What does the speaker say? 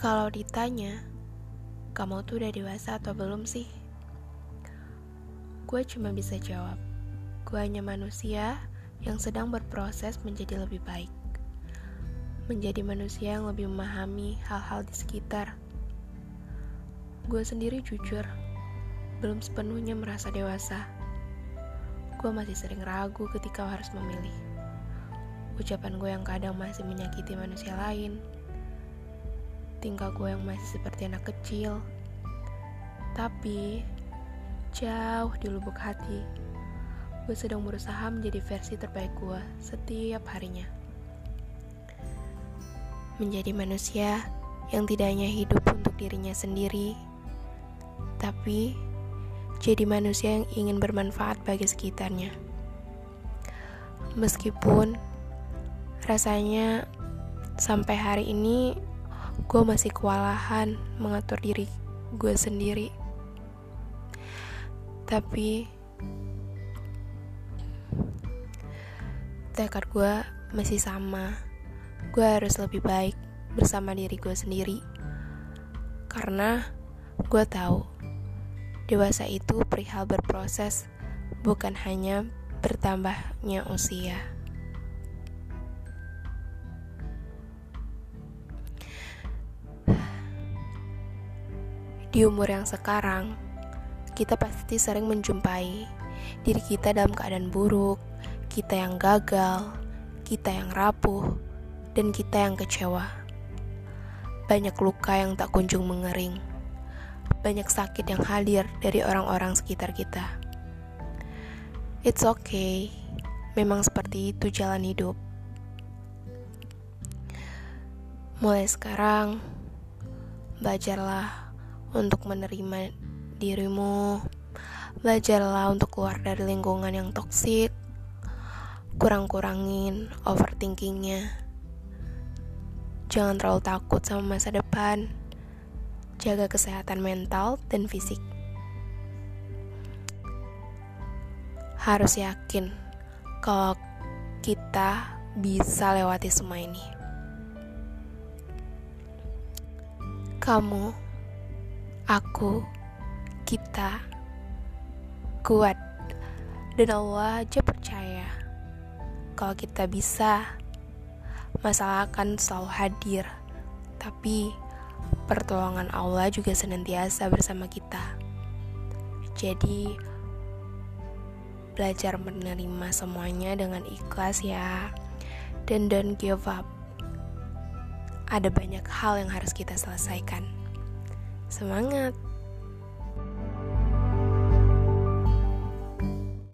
Kalau ditanya, kamu tuh udah dewasa atau belum sih? Gue cuma bisa jawab, gue hanya manusia yang sedang berproses menjadi lebih baik. Menjadi manusia yang lebih memahami hal-hal di sekitar. Gue sendiri jujur, belum sepenuhnya merasa dewasa. Gue masih sering ragu ketika harus memilih. Ucapan gue yang kadang masih menyakiti manusia lain tingkah gue yang masih seperti anak kecil. Tapi, jauh di lubuk hati, gue sedang berusaha menjadi versi terbaik gue setiap harinya. Menjadi manusia yang tidak hanya hidup untuk dirinya sendiri, tapi jadi manusia yang ingin bermanfaat bagi sekitarnya. Meskipun rasanya sampai hari ini gue masih kewalahan mengatur diri gue sendiri. Tapi tekad gue masih sama. Gue harus lebih baik bersama diri gue sendiri. Karena gue tahu dewasa itu perihal berproses, bukan hanya bertambahnya usia. Di umur yang sekarang, kita pasti sering menjumpai diri kita dalam keadaan buruk, kita yang gagal, kita yang rapuh, dan kita yang kecewa. Banyak luka yang tak kunjung mengering, banyak sakit yang hadir dari orang-orang sekitar kita. It's okay, memang seperti itu jalan hidup. Mulai sekarang, belajarlah untuk menerima dirimu. Belajarlah untuk keluar dari lingkungan yang toksik. Kurang-kurangin overthinkingnya. Jangan terlalu takut sama masa depan. Jaga kesehatan mental dan fisik. Harus yakin kalau kita bisa lewati semua ini. Kamu aku, kita kuat, dan Allah aja percaya kalau kita bisa. Masalah akan selalu hadir, tapi pertolongan Allah juga senantiasa bersama kita. Jadi, belajar menerima semuanya dengan ikhlas ya, dan don't give up. Ada banyak hal yang harus kita selesaikan. Semangat!